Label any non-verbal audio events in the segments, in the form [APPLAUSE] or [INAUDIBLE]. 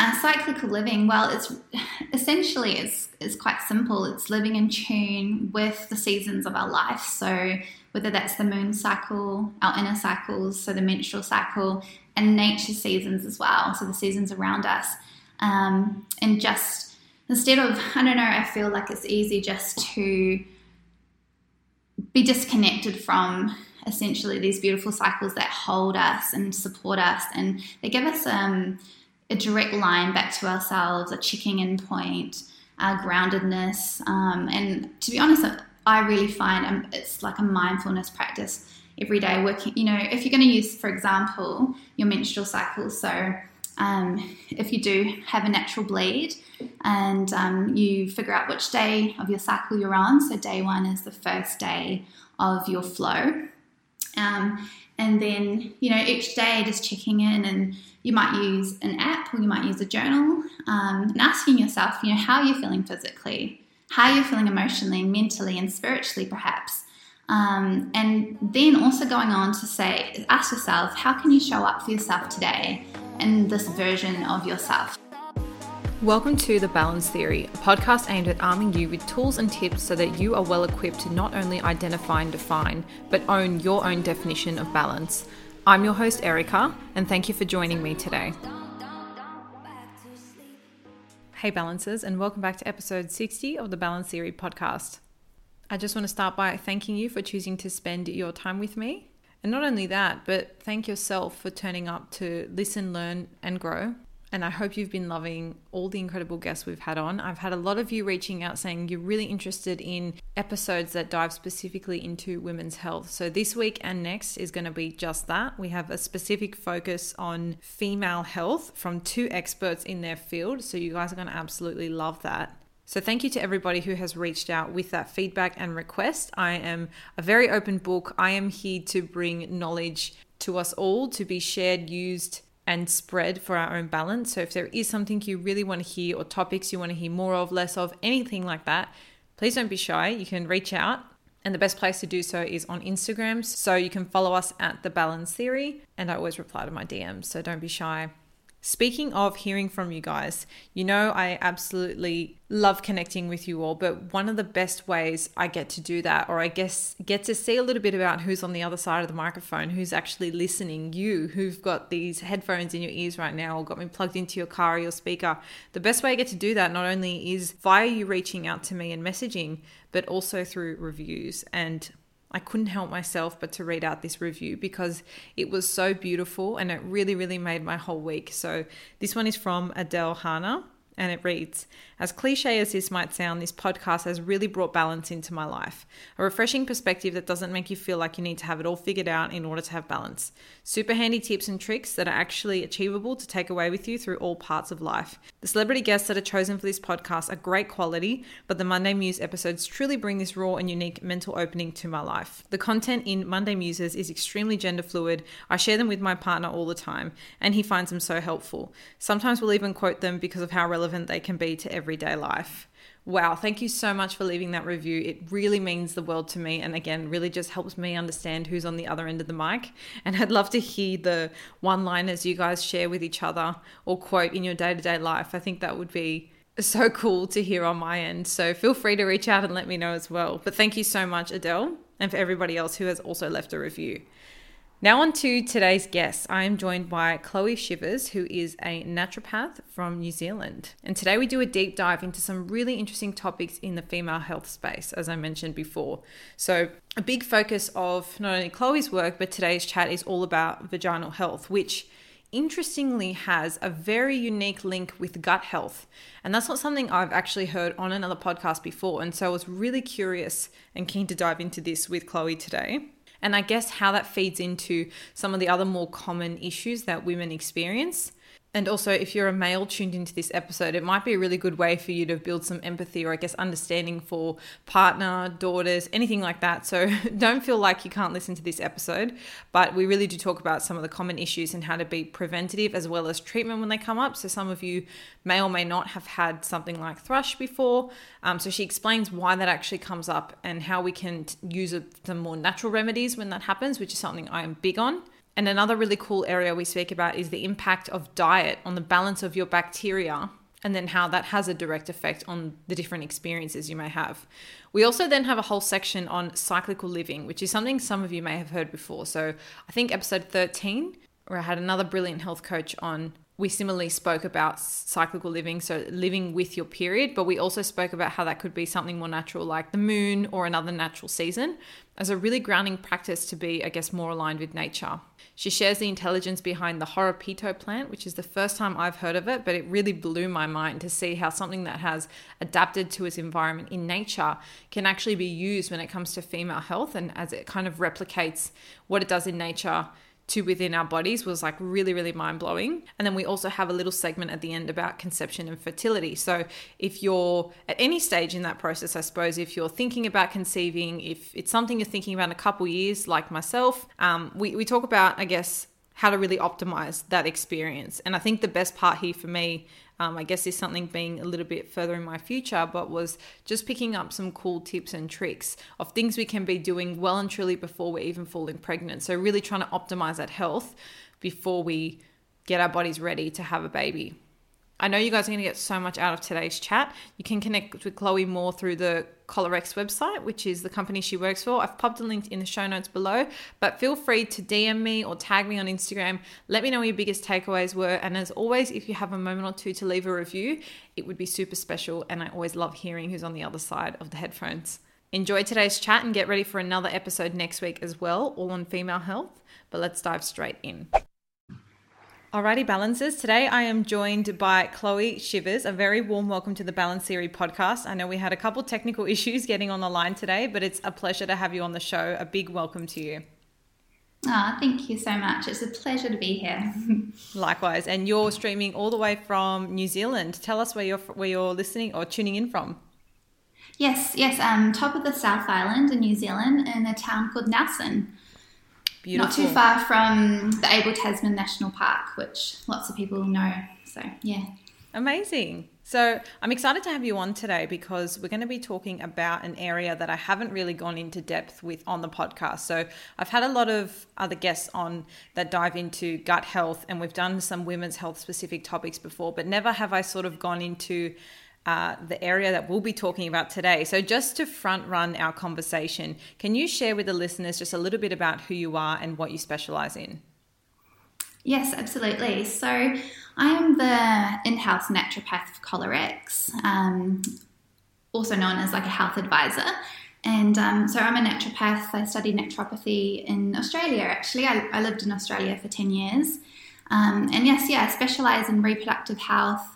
Uh, cyclical living, well, it's essentially it's, it's quite simple. It's living in tune with the seasons of our life. So whether that's the moon cycle, our inner cycles, so the menstrual cycle, and nature seasons as well, so the seasons around us. Um, and just instead of, I don't know, I feel like it's easy just to be disconnected from essentially these beautiful cycles that hold us and support us and they give us um, a direct line back to ourselves, a checking in point, our groundedness. Um, and to be honest, I really find um, it's like a mindfulness practice every day. Working, you know, if you're going to use, for example, your menstrual cycle. So um, if you do have a natural bleed and um, you figure out which day of your cycle you're on, so day one is the first day of your flow. Um, and then, you know, each day just checking in and you might use an app or you might use a journal um, and asking yourself, you know, how you're you feeling physically? How you're you feeling emotionally, mentally, and spiritually, perhaps? Um, and then also going on to say, ask yourself, how can you show up for yourself today in this version of yourself? Welcome to The Balance Theory, a podcast aimed at arming you with tools and tips so that you are well equipped to not only identify and define, but own your own definition of balance. I'm your host, Erica, and thank you for joining me today. Hey, Balancers, and welcome back to episode 60 of the Balance Theory podcast. I just want to start by thanking you for choosing to spend your time with me. And not only that, but thank yourself for turning up to listen, learn, and grow and I hope you've been loving all the incredible guests we've had on. I've had a lot of you reaching out saying you're really interested in episodes that dive specifically into women's health. So, this week and next is going to be just that. We have a specific focus on female health from two experts in their field. So, you guys are going to absolutely love that. So, thank you to everybody who has reached out with that feedback and request. I am a very open book. I am here to bring knowledge to us all to be shared, used, and spread for our own balance. So if there is something you really want to hear or topics you want to hear more of, less of, anything like that, please don't be shy. You can reach out. And the best place to do so is on Instagram. So you can follow us at The Balance Theory. And I always reply to my DMs. So don't be shy. Speaking of hearing from you guys, you know, I absolutely love connecting with you all, but one of the best ways I get to do that, or I guess get to see a little bit about who's on the other side of the microphone, who's actually listening, you who've got these headphones in your ears right now, or got me plugged into your car or your speaker. The best way I get to do that not only is via you reaching out to me and messaging, but also through reviews. And I couldn't help myself but to read out this review because it was so beautiful and it really, really made my whole week. So, this one is from Adele Hana and it reads As cliche as this might sound, this podcast has really brought balance into my life. A refreshing perspective that doesn't make you feel like you need to have it all figured out in order to have balance. Super handy tips and tricks that are actually achievable to take away with you through all parts of life. The celebrity guests that are chosen for this podcast are great quality, but the Monday Muse episodes truly bring this raw and unique mental opening to my life. The content in Monday Muses is extremely gender fluid. I share them with my partner all the time, and he finds them so helpful. Sometimes we'll even quote them because of how relevant relevant they can be to everyday life. Wow, thank you so much for leaving that review. It really means the world to me. And again, really just helps me understand who's on the other end of the mic. [LAUGHS] And I'd love to hear the one liners you guys share with each other or quote in your day to day life. I think that would be so cool to hear on my end. So feel free to reach out and let me know as well. But thank you so much, Adele, and for everybody else who has also left a review. Now, on to today's guest. I am joined by Chloe Chivers, who is a naturopath from New Zealand. And today we do a deep dive into some really interesting topics in the female health space, as I mentioned before. So, a big focus of not only Chloe's work, but today's chat is all about vaginal health, which interestingly has a very unique link with gut health. And that's not something I've actually heard on another podcast before. And so I was really curious and keen to dive into this with Chloe today and I guess how that feeds into some of the other more common issues that women experience. And also, if you're a male tuned into this episode, it might be a really good way for you to build some empathy or, I guess, understanding for partner, daughters, anything like that. So [LAUGHS] don't feel like you can't listen to this episode. But we really do talk about some of the common issues and how to be preventative as well as treatment when they come up. So some of you may or may not have had something like thrush before. Um, so she explains why that actually comes up and how we can use some more natural remedies when that happens, which is something I am big on. And another really cool area we speak about is the impact of diet on the balance of your bacteria and then how that has a direct effect on the different experiences you may have. We also then have a whole section on cyclical living, which is something some of you may have heard before. So I think episode 13, where I had another brilliant health coach on, we similarly spoke about cyclical living, so living with your period, but we also spoke about how that could be something more natural like the moon or another natural season as a really grounding practice to be, I guess, more aligned with nature. She shares the intelligence behind the Horopito plant, which is the first time I've heard of it, but it really blew my mind to see how something that has adapted to its environment in nature can actually be used when it comes to female health and as it kind of replicates what it does in nature to within our bodies was like really, really mind blowing. And then we also have a little segment at the end about conception and fertility. So if you're at any stage in that process, I suppose, if you're thinking about conceiving, if it's something you're thinking about in a couple years, like myself, um, we, we talk about, I guess, how to really optimize that experience. And I think the best part here for me um, I guess is something being a little bit further in my future, but was just picking up some cool tips and tricks of things we can be doing well and truly before we're even falling pregnant. So, really trying to optimize that health before we get our bodies ready to have a baby. I know you guys are going to get so much out of today's chat. You can connect with Chloe more through the Kolorex website, which is the company she works for. I've popped a link in the show notes below, but feel free to DM me or tag me on Instagram. Let me know your biggest takeaways were. And as always, if you have a moment or two to leave a review, it would be super special. And I always love hearing who's on the other side of the headphones. Enjoy today's chat and get ready for another episode next week as well, all on female health. But let's dive straight in. Alrighty, balancers. Today I am joined by Chloe Chivers. A very warm welcome to the Balance Theory podcast. I know we had a couple technical [LAUGHS] issues getting on the line today, but it's a pleasure to have you on the show. A big welcome to you. Oh, thank you so much. It's a pleasure to be here. [LAUGHS] Likewise, and you're streaming all the way from New Zealand. Tell us where you're where you're listening or tuning in from. Yes, yes. Um, top of the South Island in New Zealand, in a town called Nelson. Beautiful. Not too far from the Abel Tasman National Park, which lots of people know. So, yeah. Amazing. So, I'm excited to have you on today because we're going to be talking about an area that I haven't really gone into depth with on the podcast. So, I've had a lot of other guests on that dive into gut health, and we've done some women's health specific topics before, but never have I sort of gone into uh, the area that we'll be talking about today. So, just to front run our conversation, can you share with the listeners just a little bit about who you are and what you specialize in? Yes, absolutely. So, I am the in house naturopath for Kolorex, um, also known as like a health advisor. And um, so, I'm a naturopath. I studied naturopathy in Australia, actually. I, I lived in Australia for 10 years. Um, and yes, yeah, I specialize in reproductive health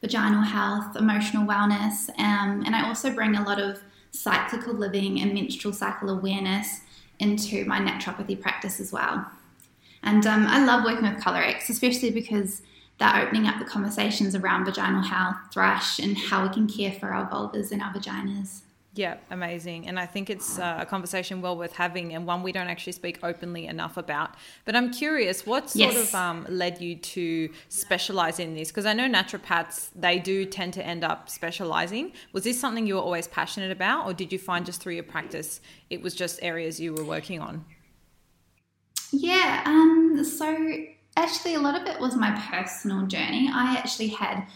vaginal health, emotional wellness, um, and I also bring a lot of cyclical living and menstrual cycle awareness into my naturopathy practice as well. And um, I love working with Kolorex, especially because they're opening up the conversations around vaginal health, thrush, and how we can care for our vulvas and our vaginas. Yeah, amazing. And I think it's uh, a conversation well worth having and one we don't actually speak openly enough about. But I'm curious, what sort yes. of um, led you to specialize in this? Because I know naturopaths, they do tend to end up specializing. Was this something you were always passionate about, or did you find just through your practice it was just areas you were working on? Yeah, um, so actually, a lot of it was my personal journey. I actually had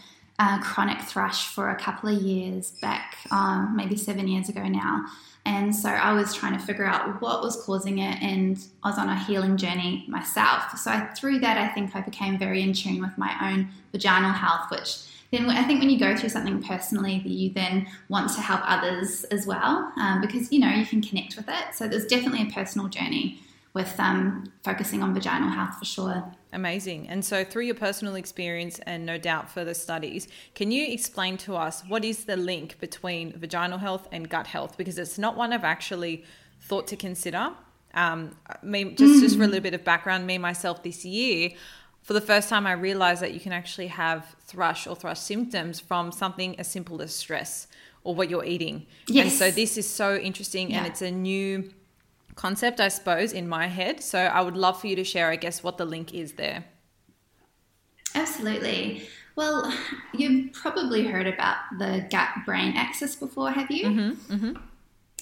chronic thrush for a couple of years back, um, maybe seven years ago now. And so I was trying to figure out what was causing it, and I was on a healing journey myself. So I, through that, I think I became very in tune with my own vaginal health, which then I think when you go through something personally, that you then want to help others as well um, because you know you can connect with it. So there's definitely a personal journey with um, focusing on vaginal health for sure. Amazing. And so, through your personal experience and no doubt further studies, can you explain to us what is the link between vaginal health and gut health? Because it's not one I've actually thought to consider. Um, me, just, mm. just for a little bit of background, me myself this year, for the first time, I realized that you can actually have thrush or thrush symptoms from something as simple as stress or what you're eating. Yes. And so, this is so interesting yeah. and it's a new concept, I suppose, in my head. So I would love for you to share, I guess, what the link is there. Absolutely. Well, you've probably heard about the gut brain axis before, have you? Mm-hmm, mm-hmm.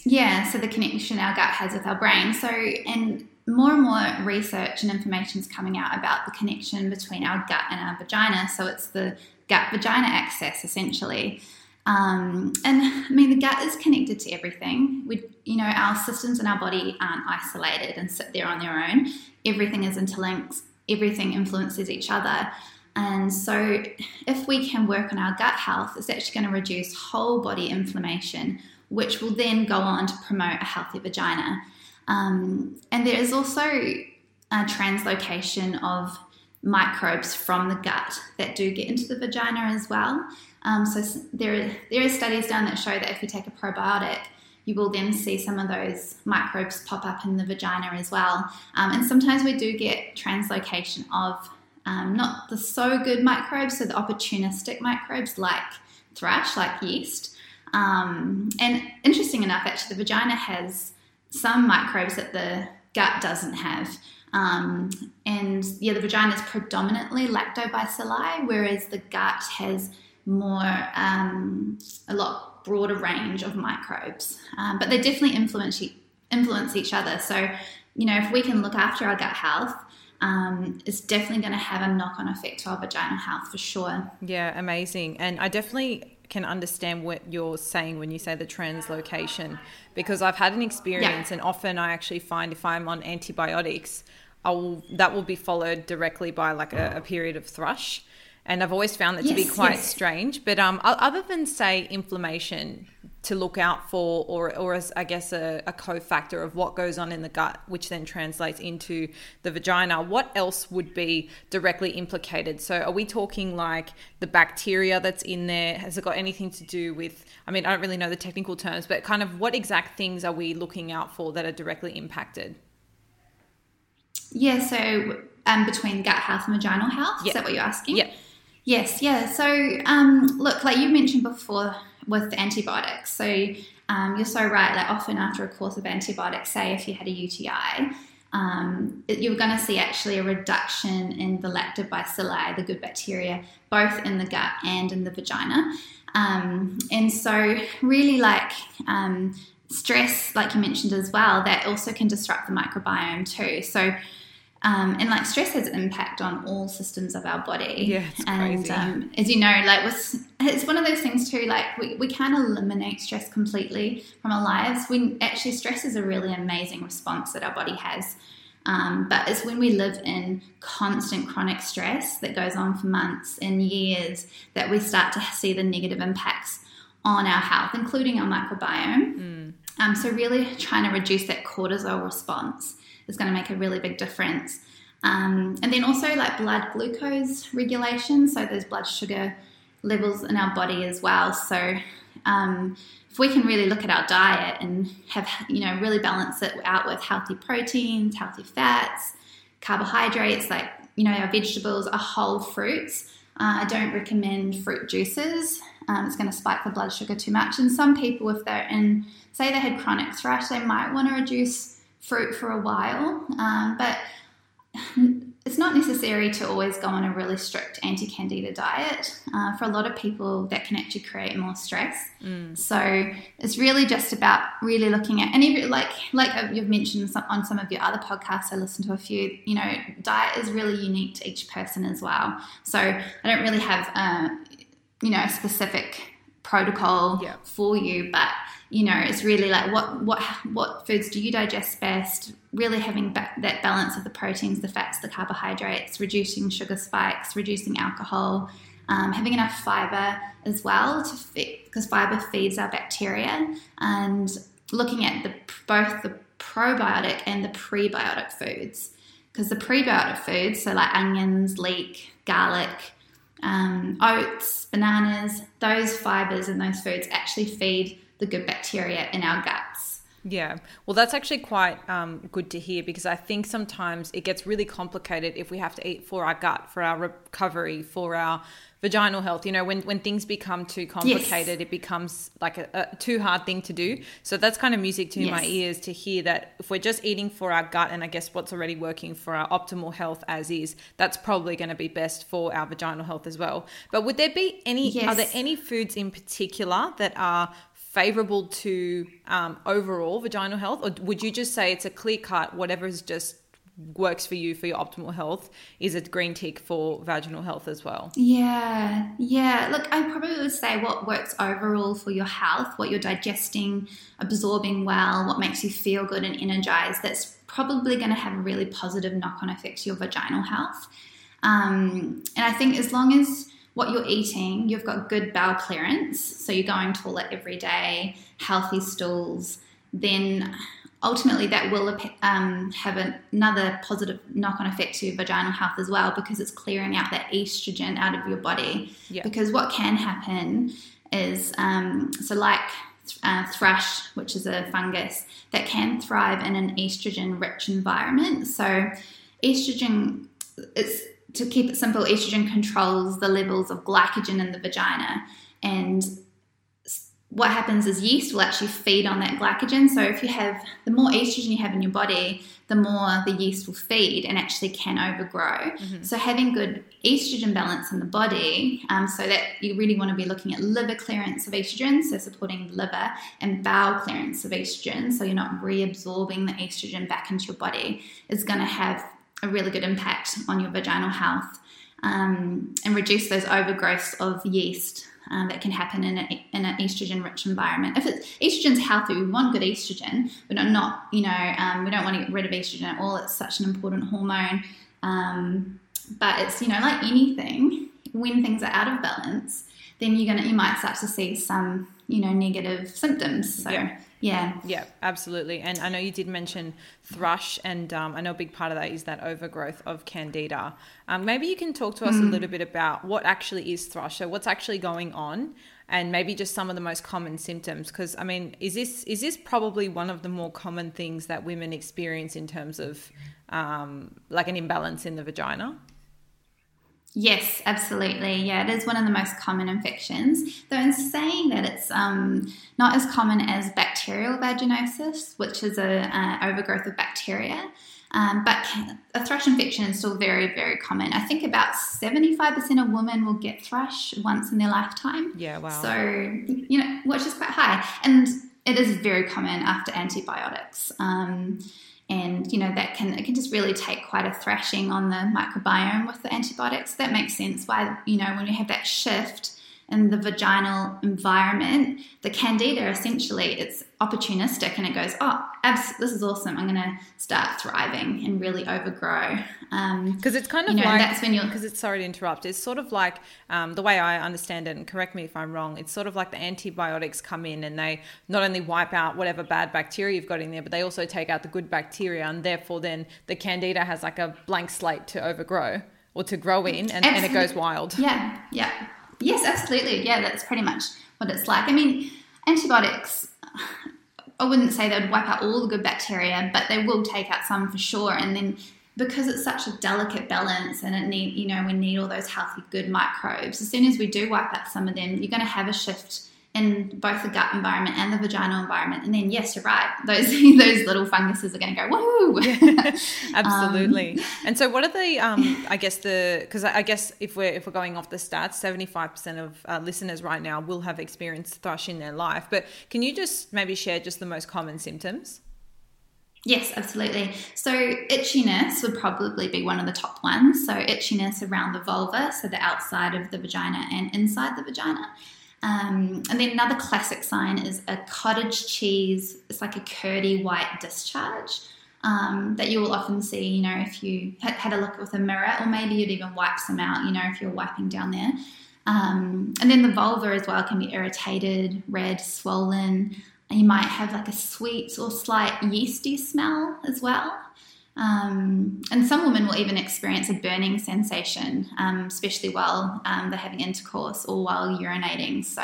Yeah, so the connection our gut has with our brain. So, and more and more research and information is coming out about the connection between our gut and our vagina. So it's the gut vagina axis essentially. Um, and [LAUGHS] I mean, the gut is connected to everything. We, you know, our systems in our body aren't isolated and sit there on their own. Everything is interlinked. Everything influences each other. And so, [SIGHS] if we can work on our gut health, it's actually going to reduce whole body inflammation, which will then go on to promote a healthy vagina. Um, and there is also a translocation of microbes from the gut that do get into the vagina as well. Um, so there, there are studies done that show that if you take a probiotic, you will then see some of those microbes pop up in the vagina as well. Um, and sometimes we do get translocation of um, not the so good microbes, so the opportunistic microbes like thrush, like yeast. Um, and interesting enough, actually, the vagina has some microbes that the gut doesn't have. Um, and yeah, the vagina is predominantly lactobacilli, whereas the gut has more, um, a lot broader range of microbes. Um, but they definitely influence, influence each other. So, you know, if we can look after our gut health, um, it's definitely going to have a knock on effect to our vaginal health for sure. Yeah, amazing. And I definitely can understand what you're saying when you say the translocation because I've had an experience, yeah. and often I actually find if I'm on antibiotics, I will that will be followed directly by like a, a period of thrush and I've always found that yes, to be quite yes. strange. But um, other than say inflammation to look out for, or or as I guess a, a cofactor of what goes on in the gut, which then translates into the vagina, what else would be directly implicated? So are we talking like the bacteria that's in there? Has it got anything to do with? I mean, I don't really know the technical terms, but kind of what exact things are we looking out for that are directly impacted? Yeah, so um, between gut health and vaginal health, yep. is that what you're asking? Yeah. Yes, yeah. So, um, look, like you mentioned before with antibiotics, so um, you're so right. Like, often after a course of antibiotics, say if you had a UTI, um, you're going to see actually a reduction in the lactobacilli, the good bacteria, both in the gut and in the vagina. Um, and so, really, like um, stress, like you mentioned as well, that also can disrupt the microbiome too. So, um, and like stress has an impact on all systems of our body. Yeah, it's and crazy. Um, as you know, like with, it's one of those things too. Like we, we can't eliminate stress completely from our lives. We actually stress is a really amazing response that our body has. Um, but it's when we live in constant chronic stress that goes on for months and years that we start to see the negative impacts on our health, including our microbiome. Mm. Um, so really trying to reduce that cortisol response is going to make a really big difference. Um, and then also like blood glucose regulation, so those blood sugar levels in our body as well. So um, if we can really look at our diet and have you know really balance it out with healthy proteins, healthy fats, carbohydrates like you know our vegetables, our whole fruits. Uh, I don't recommend fruit juices. Um, it's going to spike the blood sugar too much. And some people, if they're in, say they had chronic thrush, they might want to reduce fruit for a while, um, but it's not necessary to always go on a really strict anti-candida diet. Uh, for a lot of people, that can actually create more stress. Mm. So it's really just about really looking at, and even like like you've mentioned on some of your other podcasts, I listened to a few. You know, diet is really unique to each person as well. So I don't really have, a, you know, a specific protocol yeah. for you, but you know it's really like what what what foods do you digest best? Really having ba- that balance of the proteins the fats the carbohydrates reducing sugar spikes reducing alcohol um, having enough fiber as well to because fiber feeds our bacteria and looking at the both the probiotic and the prebiotic foods. Because the prebiotic foods so like onions leek garlic um, oats bananas those fibers and those foods actually feed the good bacteria in our guts. Yeah, well, that's actually quite um, good to hear because I think sometimes it gets really complicated if we have to eat for our gut, for our recovery, for our vaginal health. You know, when, when things become too complicated, yes. it becomes like a, a, too hard thing to do. So that's kind of music to yes. my ears to hear that if we're just eating for our gut and I guess what's already working for our optimal health as is, that's probably going to be best for our vaginal health as well. But would there be any, yes. are there any foods in particular that are favorable to um, overall vaginal health, or would you just say it's a clear cut, whatever is just works for you for your optimal health is a green tick for vaginal health as well? Yeah, yeah. Look, I probably would say what works overall for your health, what you're digesting, absorbing well, what makes you feel good and energized. That's probably going to have a really positive knock on effect to your vaginal health. Um, and I think as long as what you're eating, you've got good bowel clearance, so you're going toilet every day, healthy stools, then ultimately that will um, have another positive knock-on effect to vaginal health as well because it's clearing out that estrogen out of your body. Yeah. Because what can happen is um, so like uh, thrush, which is a fungus that can thrive in an estrogen-rich environment. So estrogen, it's to keep it simple, estrogen controls the levels of glycogen in the vagina and what happens is yeast will actually feed on that glycogen. So if you have the more estrogen you have in your body, the more the yeast will feed and actually can overgrow. Mm-hmm. So having good estrogen balance in the body, um, so that you really want to be looking at liver clearance of estrogen, so supporting the liver and bowel clearance of estrogen, so you're not reabsorbing the estrogen back into your body, is going to have a really good impact on your vaginal health um, and reduce those overgrowths of yeast um, that can happen in, a, in an estrogen rich environment. If it's, estrogen's healthy, we want good estrogen, but not, you know, um, we don't want to get rid of estrogen at all. It's such an important hormone. Um, but it's, you know, like anything, when things are out of balance, then you're gonna, you might start to see some, you know, negative symptoms. So, yeah. Yeah. Yeah, absolutely. And I know you did mention thrush, and um, I know a big part of that is that overgrowth of candida. Um, maybe you can talk to us mm. a little bit about what actually is thrush. So, what's actually going on, and maybe just some of the most common symptoms. Because I mean, is this is this probably one of the more common things that women experience in terms of um, like an imbalance in the vagina? Yes, absolutely. Yeah, it is one of the most common infections. Though, in saying that, it's um, not as common as bacterial vaginosis, which is a uh, overgrowth of bacteria. Um, but a thrush infection is still very, very common. I think about 75% of women will get thrush once in their lifetime. Yeah, wow. So, you know, which is quite high. And it is very common after antibiotics. Um, and you know that can it can just really take quite a thrashing on the microbiome with the antibiotics. That makes sense. Why you know when you have that shift in the vaginal environment, the candida essentially it's opportunistic and it goes, oh, abs- this is awesome. I'm going to start thriving and really overgrow. Because um, it's kind of you know, like that's when you're because it's sorry to interrupt. It's sort of like um, the way I understand it, and correct me if I'm wrong. It's sort of like the antibiotics come in and they not only wipe out whatever bad bacteria you've got in there, but they also take out the good bacteria, and therefore then the candida has like a blank slate to overgrow or to grow in, and, and it goes wild. Yeah, yeah. Yes, absolutely. Yeah, that's pretty much what it's like. I mean, antibiotics, I wouldn't say they would wipe out all the good bacteria, but they will take out some for sure. And then because it's such a delicate balance and it need, you know, we need all those healthy, good microbes, as soon as we do wipe out some of them, you're going to have a shift in both the gut environment and the vaginal environment. And then, yes, you're right. [LAUGHS] Those those little funguses are going to go woo. Yeah, [LAUGHS] [LAUGHS] absolutely. Um, and so, what are the? Um, I guess the because I guess if we're if we're going off the stats, seventy five percent of uh, listeners right now will have experienced thrush in their life. But can you just maybe share just the most common symptoms? Yes, absolutely. So, itchiness would probably be one of the top ones. So, itchiness around the vulva, so the outside of the vagina and inside the vagina. Um, and then another classic sign is a cottage cheese. It's like a curdy white discharge um, that you will often see, you know, if you had, a look with a mirror, or maybe you'd even wipe some out, you know, if you're wiping down there. Um, and then the vulva as well can be irritated, red, swollen. And you might have like a sweet or slight yeasty smell as well. Um, and some women will even experience a burning sensation, um, especially while um, they're having intercourse or while urinating. So,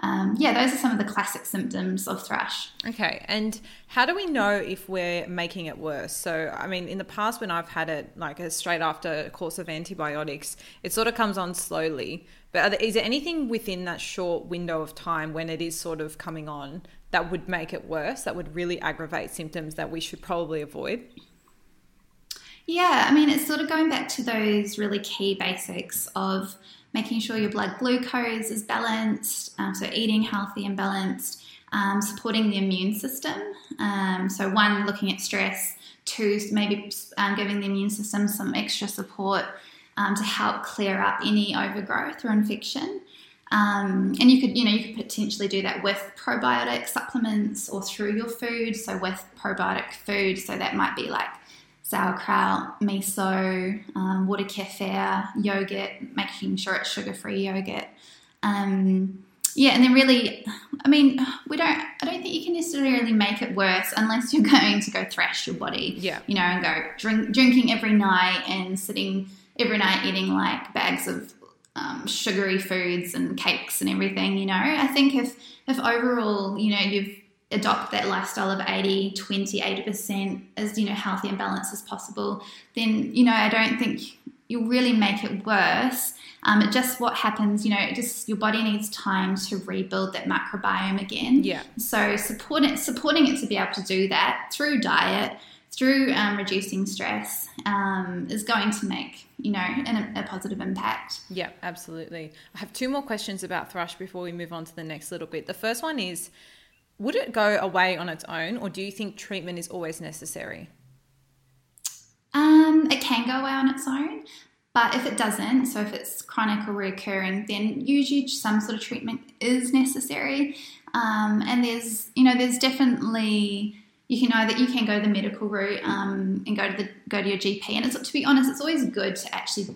um, yeah, those are some of the classic symptoms of thrush. Okay, and how do we know if we're making it worse? So, I mean, in the past, when I've had it like a straight after a course of antibiotics, it sort of comes on slowly. But there, is there anything within that short window of time when it is sort of coming on that would make it worse, that would really aggravate symptoms that we should probably avoid? Yeah, I mean, it's sort of going back to those really key basics of making sure your blood glucose is balanced, um, so eating healthy and balanced, um, supporting the immune system. Um, so, one, looking at stress, two, maybe um, giving the immune system some extra support um, to help clear up any overgrowth or infection. Um, and you could, you know, you could potentially do that with probiotic supplements or through your food. So with probiotic food, so that might be like sauerkraut, miso, um, water kefir, yogurt, making sure it's sugar-free yogurt. Um, yeah, and then really, I mean, we don't. I don't think you can necessarily make it worse unless you're [LAUGHS] going to go thrash your body. Yeah. You know, and go drink, drinking every night and sitting every night eating like bags of um, sugary foods and cakes and everything. You know, I think if if overall, you know, you've adopt that lifestyle of 80 20 80% as you know healthy and balanced as possible then you know i don't think you'll really make it worse um, it just what happens you know it just your body needs time to rebuild that microbiome again Yeah. so supporting supporting it to be able to do that through diet through um, reducing stress um, is going to make you know an, a positive impact Yeah, absolutely. I have two more questions about thrush before we move on to the next little bit. The first one is Would it go away on its own, or do you think treatment is always necessary? Um, it can go away on its own, but if it doesn't, so if it's chronic or recurring, then usually some sort of treatment is necessary. Um, and there's, you know, there's definitely you can either you can go the medical route um, and go to the go to your GP. And it's to be honest, it's always good to actually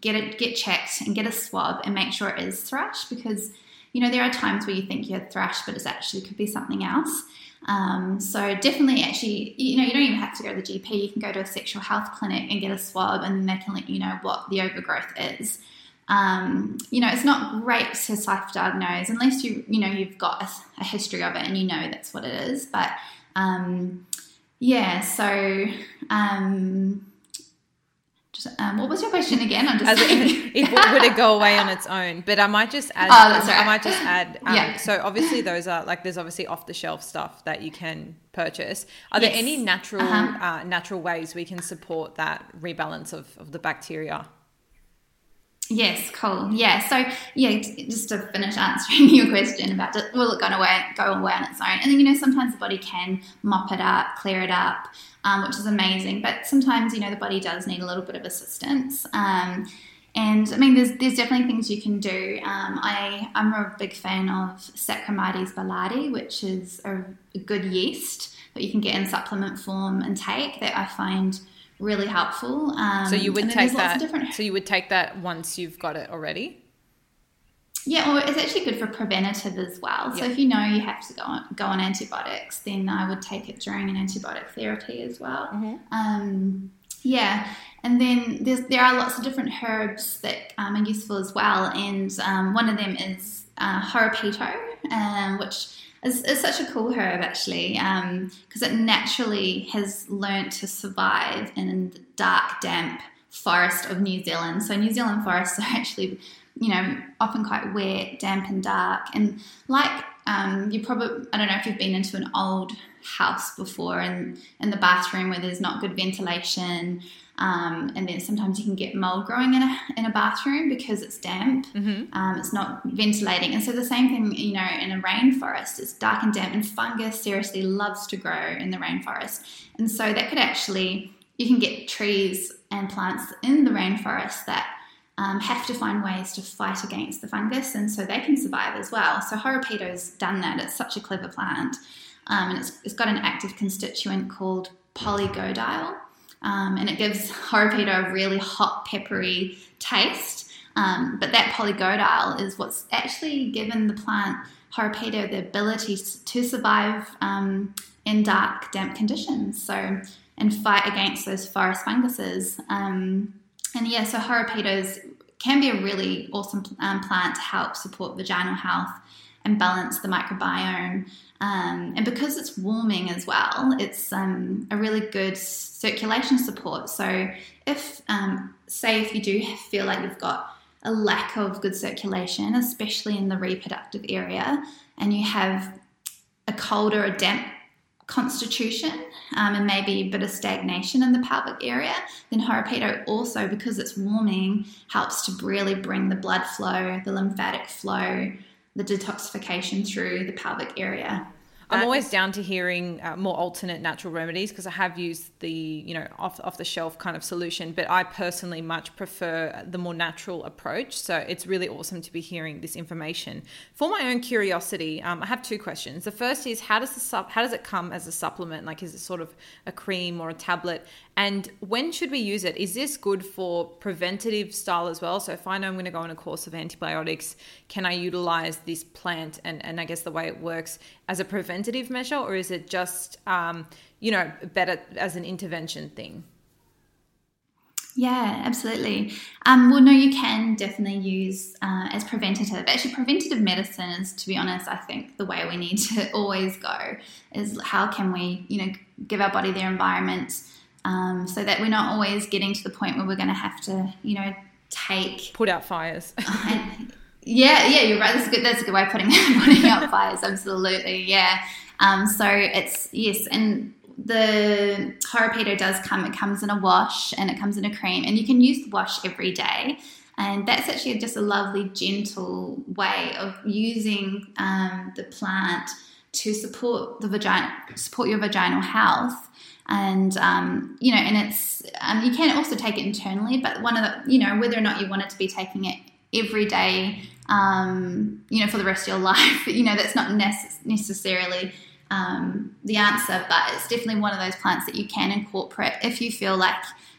get it get checked and get a swab and make sure it is thrush because you know there are times where you think you're thrush, but it's actually could be something else. Um, so definitely, actually, you know, you don't even have to go to the GP. You can go to a sexual health clinic and get a swab, and they can let you know what the overgrowth is. Um, you know, it's not great to self-diagnose unless you, you know, you've got a, a history of it and you know that's what it is. But um, yeah, so um, um, what was your question again? I'm just it, if would it go [LAUGHS] away on its own? But I might just add. Oh, that's right. I might just add. [LAUGHS] Um, Yeah. So obviously those are like there's obviously off the shelf stuff that you can purchase. Are there any natural Uh-huh. uh, natural ways we can support that rebalance of, of the bacteria? Yes, cool. Yeah, so yeah, just to finish answering [LAUGHS] your question about will it go away, go away on its own? And then you know sometimes the body can mop it up, clear it up, um, which is amazing. But sometimes you know the body does need a little bit of assistance. Um, and I mean, there's there's definitely things you can do. Um, I I'm a big fan of Saccharomyces boulardii, which is a good yeast that you can get in supplement form and take that I find really helpful. Um, So you would take that. different So you would take that once you've got it already. Yeah, well, it's actually good for preventative as well. So if you know you have to go on, go on antibiotics, then I would take it during an antibiotic therapy as well. Um, yeah, and then there's, there are lots of different herbs that um, are useful as well, and um, one of them is uh, horopito, um, which is such a cool herb actually, because it naturally has learnt to survive in the dark, damp forest of New Zealand. So New Zealand forests [LAUGHS] are actually, you know, often quite wet, damp, and dark. And like um, you probably, I don't know if you've been into an old house before, and in the bathroom where there's not good ventilation. Um, and then sometimes you can get mold growing in a, in a bathroom because it's damp. Um, it's not ventilating. And so the same thing, you know, in a rainforest, it's dark and damp, and fungus seriously loves to grow in the rainforest. And so that could actually, you can get trees and plants in the rainforest that um, have to find ways to fight against the fungus, and so they can survive as well. So Horopito's done that. It's such a clever plant, um, and it's, it's got an active constituent called polygodial, um, and it gives Horopito a really hot, peppery taste. Um, but that polygodial is what's actually given the plant Horopito the ability to survive um, in dark, damp conditions. So and fight against those forest funguses. Um, and yeah, so Horopitos can be a really awesome um, plant to help support vaginal health and balance the microbiome. Um, and because it's warming as well, it's um, a really good circulation support. So if, um, say, if you do feel like you've got a lack of good circulation, especially in the reproductive area, and you have a cold or a damp constitution um, and maybe a bit of stagnation in the pelvic area, then Horopito also, because it's warming, helps to really bring the blood flow, the lymphatic flow, the detoxification through the pelvic area. I'm always down to hearing uh, more alternate natural remedies because I have used the you know off off the shelf kind of solution, but I personally much prefer the more natural approach. So it's really awesome to be hearing this information. For my own curiosity, um, I have two questions. The first is how does the sup- how does it come as a supplement? Like is it sort of a cream or a tablet? And when should we use it? Is this good for preventative style as well? So if I know I'm going to go on a course of antibiotics, can I utilize this plant and, and I guess the way it works as a preventative measure, or is it just, um, you know, better as an intervention thing? Yeah, absolutely. Um, well, no, you can definitely use uh, as preventative. Actually, preventative medicine is, to be honest, I think the way we need to [LAUGHS] always go is how can we, you know, give our body their environment um, so that we're not always getting to the point where we're going to have to, you know, take put out fires. and, [LAUGHS] [LAUGHS] yeah, yeah, you're right. That's a good. That's a good way of putting [LAUGHS] putting out fires. Absolutely, yeah. Um, so it's yes, and the Horopito does come. It comes in a wash and it comes in a cream, and you can use the wash every day. And that's actually just a lovely, gentle way of using um, the plant to support the vagina, support your vaginal health and um, you know, and it's um, you can also take it internally, but one of the you know whether or not you want it to be taking it every day, um, you know, for the rest of your [LAUGHS] life, you know, that's not necess- necessarily um, the answer, but it's definitely one of those plants that you can incorporate if you feel like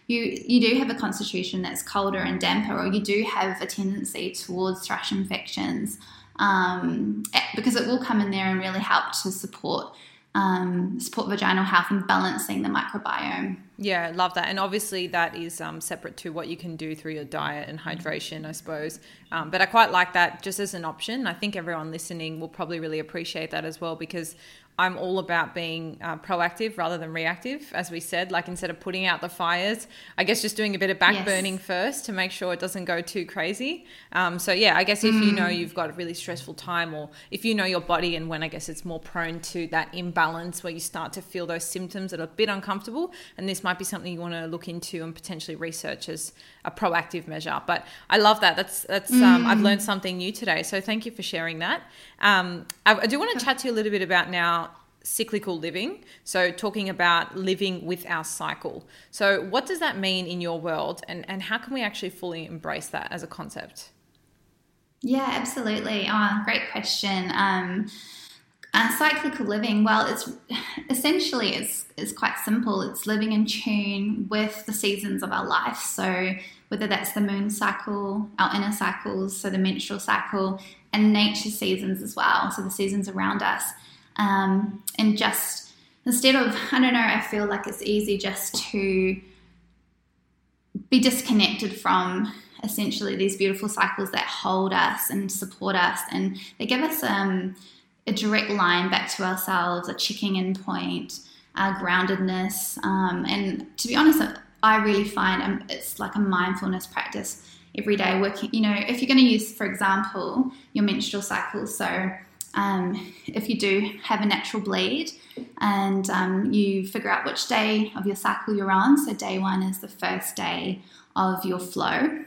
you you do have a constitution that's colder and damper, or you do have a tendency towards thrush infections, um, because it will come in there and really help to support um, support vaginal health and balancing the microbiome. Yeah, love that. And obviously, that is um, separate to what you can do through your diet and hydration, I suppose. Um, but I quite like that just as an option. I think everyone listening will probably really appreciate that as well because I'm all about being uh, proactive rather than reactive, as we said. Like instead of putting out the fires, I guess just doing a bit of back yes. burning first to make sure it doesn't go too crazy. Um, so yeah, I guess if mm. you know mm. you've got a really stressful time, or if you know your body and when I guess it's more prone to that imbalance where you start to feel those symptoms that are a bit uncomfortable, and this might be something you want to look into and potentially research as a proactive measure. But I love that. That's that's mm. um, I've mm. learned something new today. So thank you for sharing that. Um, I, I do want to chat to you a little bit about now cyclical living. So, talking about living with our cycle. So, what does that mean in your world, and, and how can we actually fully embrace that as a concept? Yeah, absolutely. Oh, great question. Um, uh, cyclical living, well, it's essentially it's, it's quite simple. It's living in tune with the seasons of our life. So, whether that's the moon cycle, our inner cycles, so the menstrual cycle, and nature seasons as well, so the seasons around us um, and just instead of I don't know, I feel like it's easy just to be disconnected from essentially these beautiful cycles that hold us and support us, and they give us um, a direct line back to ourselves, a checking in point, our groundedness, um, and to be honest, I really find um, it's like a mindfulness practice every day. Working, you know, if you're going to use, for example, your menstrual cycle, so um, if you do have a natural bleed and um, you figure out which day of your cycle you're on. So, day one is the first day of your flow.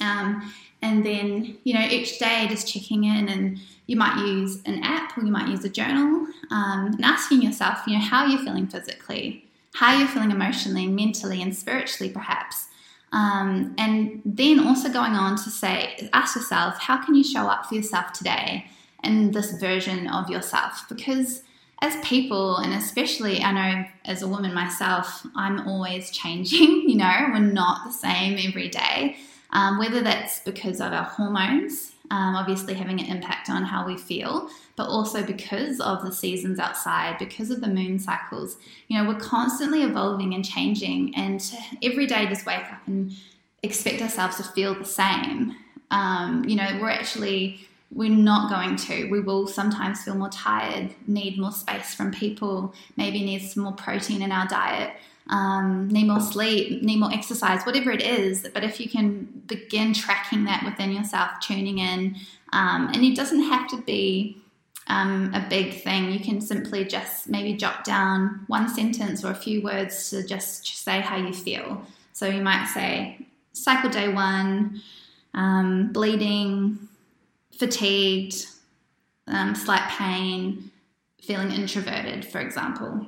Um, and then, you know, each day just checking in, and you might use an app or you might use a journal um, and asking yourself, you know, how you're you feeling physically? How you're you feeling emotionally, mentally, and spiritually, perhaps? Um, and then also going on to say, ask yourself, how can you show up for yourself today? in this version of yourself because as people and especially i know as a woman myself i'm always changing [LAUGHS] you know we're not the same every day um, whether that's because of our hormones um, obviously having an impact on how we feel but also because of the seasons outside because of the moon cycles you know we're constantly evolving and changing and every day just wake up and expect ourselves to feel the same um, you know we're actually we're not going to. We will sometimes feel more tired, need more space from people, maybe need some more protein in our diet, um, need more sleep, need more exercise, whatever it is. But if you can begin tracking that within yourself, tuning in, um, and it doesn't have to be um, a big thing. You can simply just maybe jot down one sentence or a few words to just say how you feel. So you might say, cycle day one, um, bleeding, fatigued, um, slight pain, feeling introverted, for example.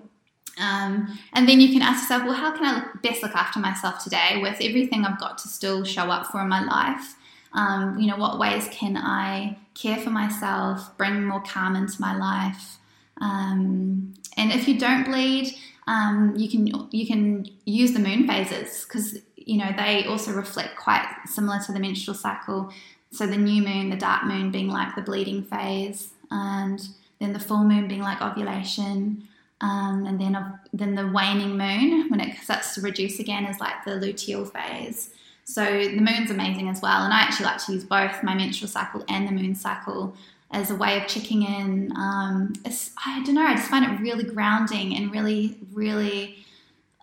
Um, and then you can ask yourself, well, how can I best look after myself today with everything I've got to still show up for in my life? Um, you know, what ways can I care for myself, bring more calm into my life? Um, and if you don't bleed, um, you can you can use the moon phases because you know they also reflect quite similar to the menstrual cycle. So the new moon, the dark moon being like the bleeding phase, and then the full moon being like ovulation. Um, and then then the waning moon when it starts to reduce again is like the luteal phase. So the moon's amazing as well, and I actually like to use both my menstrual cycle and the moon cycle as a way of checking in. Um, I don't know, I just find it really grounding and really, really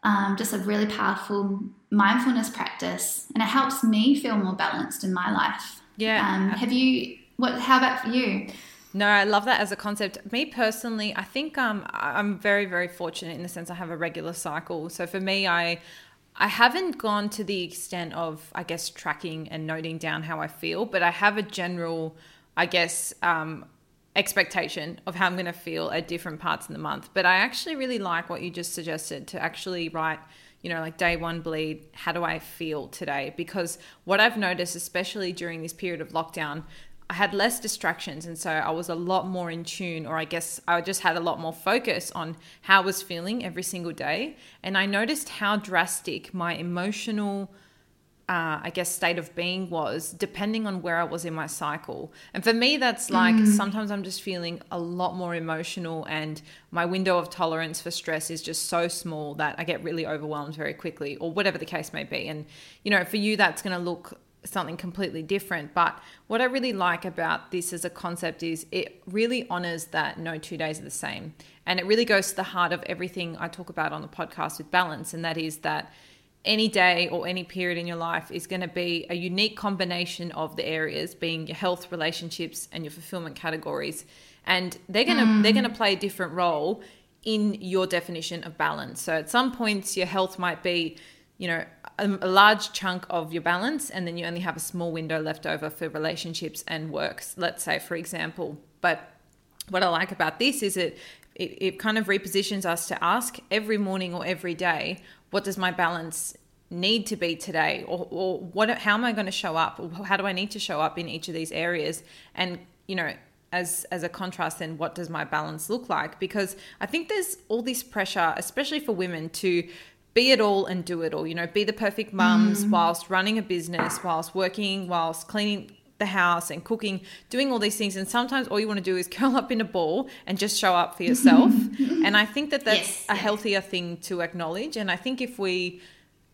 um, just a really powerful mindfulness practice, and it helps me feel more balanced in my life. Yeah. Um, have you? What? How about for you? No, I love that as a concept. Me personally, I think um, I'm very, very fortunate in the sense I have a regular cycle. So for me, I I haven't gone to the extent of, I guess, tracking and noting down how I feel, but I have a general, I guess, um, expectation of how I'm going to feel at different parts in the month. But I actually really like what you just suggested to actually write, you know, like day one bleed, how do I feel today? Because what I've noticed, especially during this period of lockdown, I had less distractions. And so I was a lot more in tune, or I guess I just had a lot more focus on how I was feeling every single day. And I noticed how drastic my emotional, uh, I guess, state of being was depending on where I was in my cycle. And for me, that's like mm. sometimes I'm just feeling a lot more emotional, and my window of tolerance for stress is just so small that I get really overwhelmed very quickly, or whatever the case may be. And, you know, for you, that's going to look something completely different. But what I really like about this as a concept is it really honors that no two days are the same. And it really goes to the heart of everything I talk about on the podcast with balance. And that is that any day or any period in your life is going to be a unique combination of the areas being your health relationships and your fulfillment categories and they're going to mm. they're going to play a different role in your definition of balance so at some points your health might be you know a, large chunk of your balance and then you only have a small window left over for relationships and works let's say for example. But what i like about this is it, it it kind of repositions us to ask every morning or every day what does my balance need to be today? Or, or what how am i going to show up? Or how do i need to show up in each of these areas? And you know as as a contrast then what does my balance look like? Because i think there's all this pressure especially for women to be it all and do it all. You know, be the perfect mums mm. whilst running a business, whilst working, whilst cleaning the house and cooking, doing all these things. And sometimes all you want to do is [LAUGHS] curl up in a ball and just show up for yourself. [LAUGHS] and I think that that's yes, a yes. healthier thing to acknowledge. And I think if we,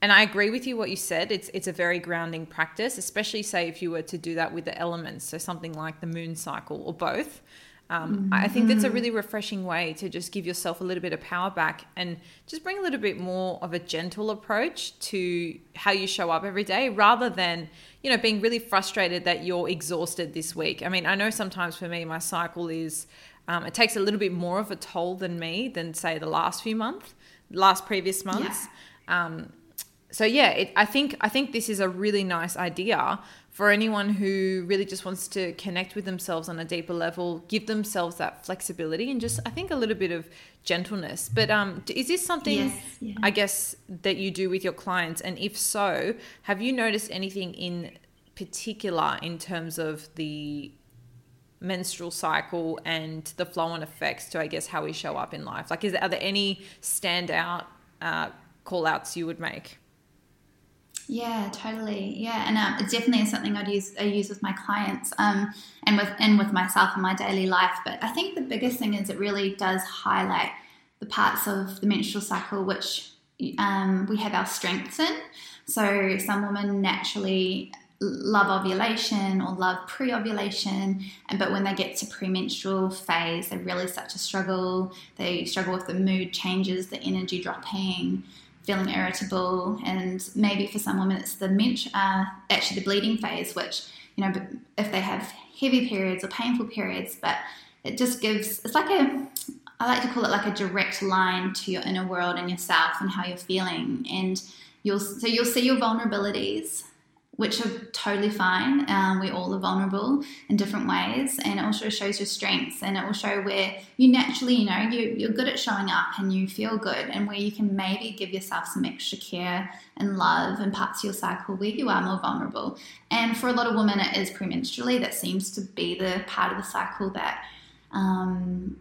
and I agree with you what you said, it's it's a very grounding practice, especially say if you were to do that with the elements, so something like the moon cycle or both. Um. I think that's a really refreshing way to just give yourself a little bit of power back and just bring a little bit more of a gentle approach to how you show up every day rather than, you know, being really frustrated that you're exhausted this week. I mean, I know sometimes for me, my cycle is, um, it takes a little bit more of a toll than me than, say, the last few months, last previous months. Yeah. Um, so yeah, it, I think I think this is a really nice idea for anyone who really just wants to connect with themselves on a deeper level, give themselves that flexibility and just I think a little bit of gentleness. But um, is this something yes, yeah. I guess that you do with your clients? And if so, have you noticed anything in particular in terms of the menstrual cycle and the flow on effects to I guess how we show up in life? Like, is are there any standout uh, call outs you would make? Yeah, totally. Yeah, and um, it definitely is something I'd use I use with my clients, um, and with and with myself in my daily life. But I think the biggest thing is it really does highlight the parts of the menstrual cycle which um, we have our strengths in. So some women naturally love ovulation or love pre-ovulation and but when they get to premenstrual phase they really start to struggle they struggle with the mood changes the energy dropping feeling irritable, and maybe for some women it's the ment- uh, actually the bleeding phase, which you know if they have heavy periods or painful periods, but it just gives it's like a I like to call it like a direct line to your inner world and yourself and how you're feeling, and you'll so you'll see your vulnerabilities which are totally fine. Um, we all are vulnerable in different ways, and it also shows your strengths, and it will show where you naturally, you know, you, you're good at showing up and you feel good, and where you can maybe give yourself some extra care and love and parts of your cycle where you are more vulnerable. And for a lot of women, it is premenstrually that seems to be the part of the cycle that, um,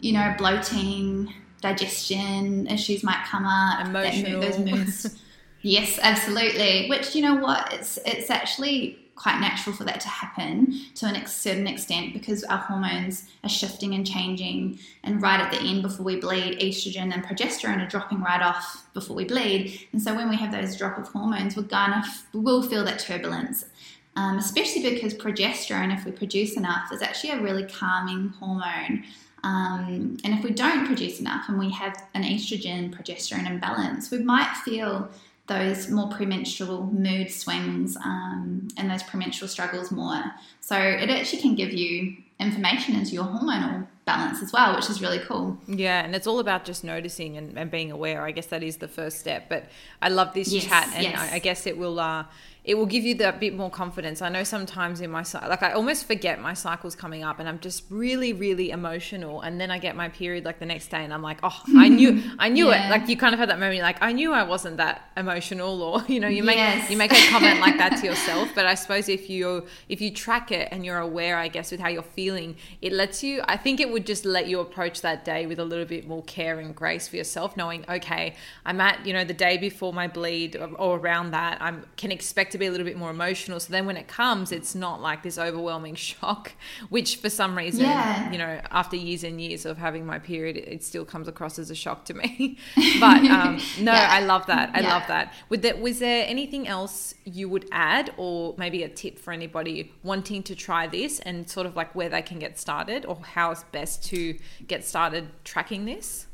you know, bloating, digestion issues might come up, emotional. That, those moods. [LAUGHS] Yes, absolutely. Which you know what, it's it's actually quite natural for that to happen to a certain extent because our hormones are shifting and changing. And right at the end, before we bleed, estrogen and progesterone are dropping right off before we bleed. And so when we have those drop of hormones, we're gonna we'll feel that turbulence. Um, especially because progesterone, if we produce enough, is actually a really calming hormone. Um, and if we don't produce enough and we have an estrogen progesterone imbalance, we might feel those more premenstrual mood swings um, and those premenstrual struggles more. So it actually can give you information into your hormonal balance as well, which is really cool. Yeah, and it's all about just noticing and, and being aware. I guess that is the first step. But I love this yes, chat, and yes. I, I, guess it will. Uh, it will give you that bit more confidence. I know sometimes in my cycle, like I almost forget my cycle's coming up and I'm just really really emotional and then I get my period like the next day and I'm like, "Oh, I [LAUGHS] knew I knew yeah. it." Like you kind of had that moment like, "I knew I wasn't that emotional," or [LAUGHS] you know, you make yes. you make a comment like that to [LAUGHS] yourself, but I suppose if you if you track it and you're aware, I guess with how you're feeling, it lets you I think it would just let you approach that day with a little bit more care and grace for yourself knowing, "Okay, I'm at, you know, the day before my bleed or, or around that, I can expect to be a little bit more emotional. So then when it comes, it's not like this overwhelming [LAUGHS] shock, which for some reason, yeah. you know, after years and years of having my period, it still comes across as a shock to me. [LAUGHS] but um, [LAUGHS] no, yeah. I love that. I yeah. love that. Would there, was there anything else you would add, or maybe a tip for anybody wanting to try this and sort of like where they can get started, or how it's best to get started tracking this?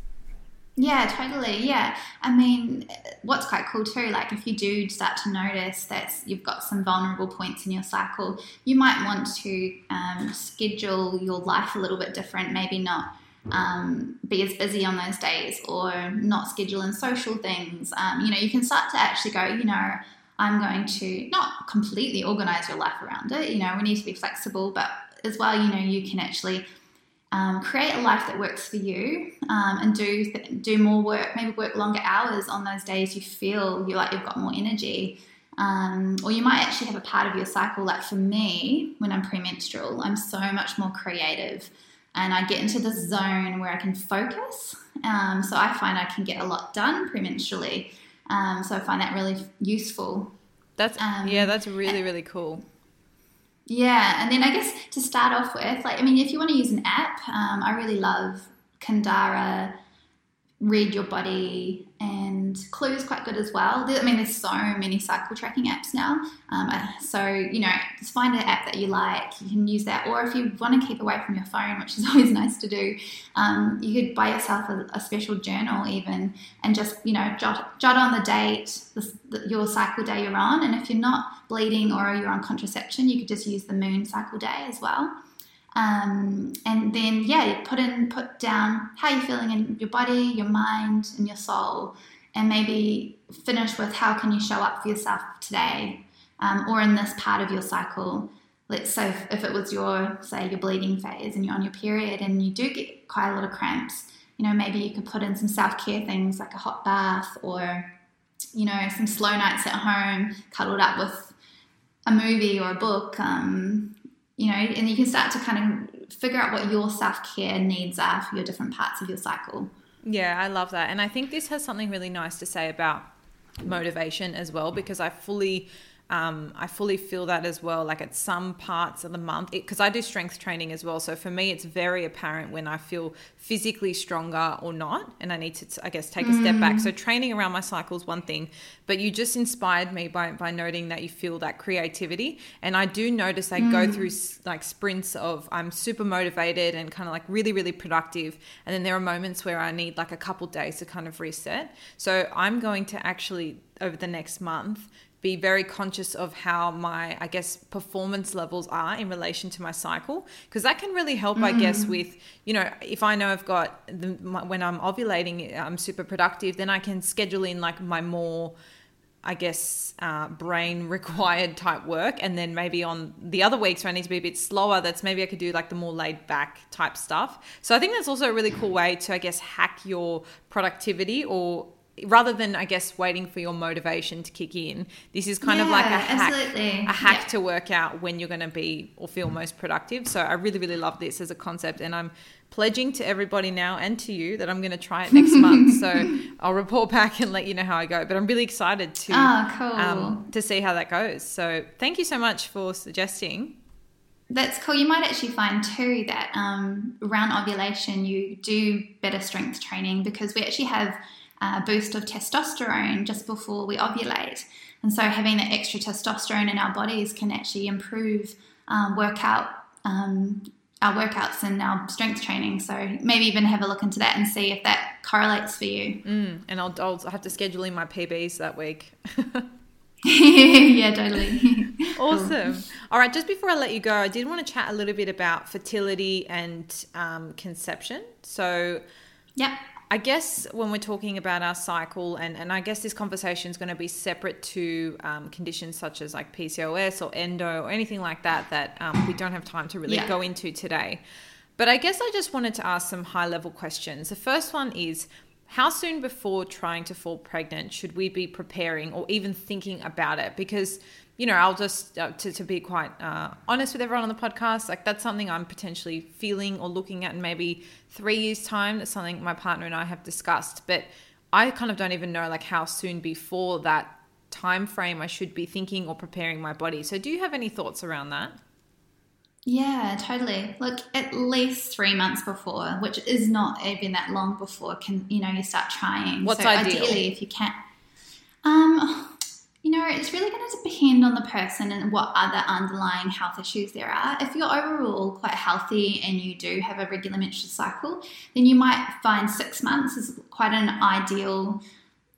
Yeah, totally. Yeah. I mean, what's quite cool too, like if you do start to notice that you've got some vulnerable points in your cycle, you might want to um, schedule your life a little bit different, maybe not. Um, be as busy on those days or not schedule in social things. Um, you know, you can start to actually go, you know, I'm going to not completely organize your life around it. You know, we need to be flexible, but as well, you know, you can actually um, create a life that works for you um, and do th- do more work maybe work longer hours on those days you feel you like you've got more energy. Um, or you might actually have a part of your cycle like for me when i'm premenstrual i'm so much more creative and i get into this zone where i can focus um, so i find i can get a lot done premenstrually um, so i find that really useful. That's um, yeah that's really really cool yeah, and then I guess to start off with, like, I mean, if you want to use an app, um, I really love Kindara, Read Your Body, and Clue is quite good as well. I mean, there's so many cycle tracking apps now. Um, so, you know, just find an app that you like. You can use that. Or if you want to keep away from your phone, which is [LAUGHS] always nice to do, um, you could buy yourself a, a, special journal even and just, you know, jot, jot on the date, the, the, your cycle day you're on. And if you're not bleeding or you're on contraception, you could just use the moon cycle day as well. Um, and then yeah, you put in put down how you're feeling in your body, your mind, and your soul, and maybe finish with how can you show up for yourself today, um, or in this part of your cycle. Let's say if, if it was your say your bleeding phase and you're on your period and you do get quite a lot of cramps, you know maybe you could put in some self care things like a hot bath or you know some slow nights at home, cuddled up with a movie or a book. Um, you know, and you can start to kind of figure out what your self care needs are for your different parts of your cycle. Yeah, I love that. And I think this has something really nice to say about motivation as well, because I fully um, I fully feel that as well. Like at some parts of the month, because I do strength training as well. So for me, it's very apparent when I feel physically stronger or not, and I need to, I guess, take a step back. So mm. training around my cycle is one thing, but you just inspired me by by noting that you feel that creativity, and I do notice I mm. go through like sprints of I'm super motivated and kind of like really really productive, and then there are moments where I need like a couple days to kind of reset. So I'm going to actually over the next month be very conscious of how my i guess performance levels are in relation to my cycle because that can really help mm. i guess mm. with you know if i know i've got the, my, when i'm ovulating i'm super productive then i can schedule in like my more I guess, uh, brain [LAUGHS] required type work. And then maybe on the other weeks where I need to be a bit slower, that's maybe I could do like the more laid back type stuff. So I think that's also a really cool way to, I guess, hack your productivity or rather than I guess waiting for your motivation to kick in, this is kind yeah, of like a hack, absolutely. a hack yeah. to work out when you're going to be or feel most productive. So I really, really love this as a concept, and I'm pledging to everybody now and to you that I'm going to try it next [LAUGHS] month. So I'll report back and let you know how I go. But I'm really excited to oh, cool. um, to see how that goes. So thank you so much for suggesting. That's cool. You might actually find too that um, around ovulation you do better strength training because we actually have a boost of testosterone just before we ovulate. And so having that extra testosterone in our bodies can actually improve um, workout um, our workouts and our strength training. So maybe even have a look into that and see if that correlates for you. Mm, and I'll, I'll have to schedule in my PBs that week. [LAUGHS] [LAUGHS] yeah, totally. [LAUGHS] awesome. Cool. All right, just before I let you go, I did want to chat a little bit about fertility and um, conception. So, yeah. I guess when we're talking about our cycle, and, and I guess this conversation is going to be separate to um, conditions such as like PCOS or endo or anything like that that um, we don't have time to really yeah. go into today. But I guess I just wanted to ask some high level questions. The first one is how soon before trying to fall pregnant should we be preparing or even thinking about it? Because you know, I'll just uh, to, to be quite uh, honest with everyone on the podcast, like that's something I'm potentially feeling or looking at in maybe three years' time. That's something my partner and I have discussed, but I kind of don't even know like how soon before that time frame I should be thinking or preparing my body. So, do you have any thoughts around that? Yeah, totally. Look, at least three months before, which is not even that long before, can you know you start trying. What's so ideal? Ideally, if you can. Um, it's really going to depend on the person and what other underlying health issues there are. If you're overall quite healthy and you do have a regular menstrual cycle, then you might find six months is quite an ideal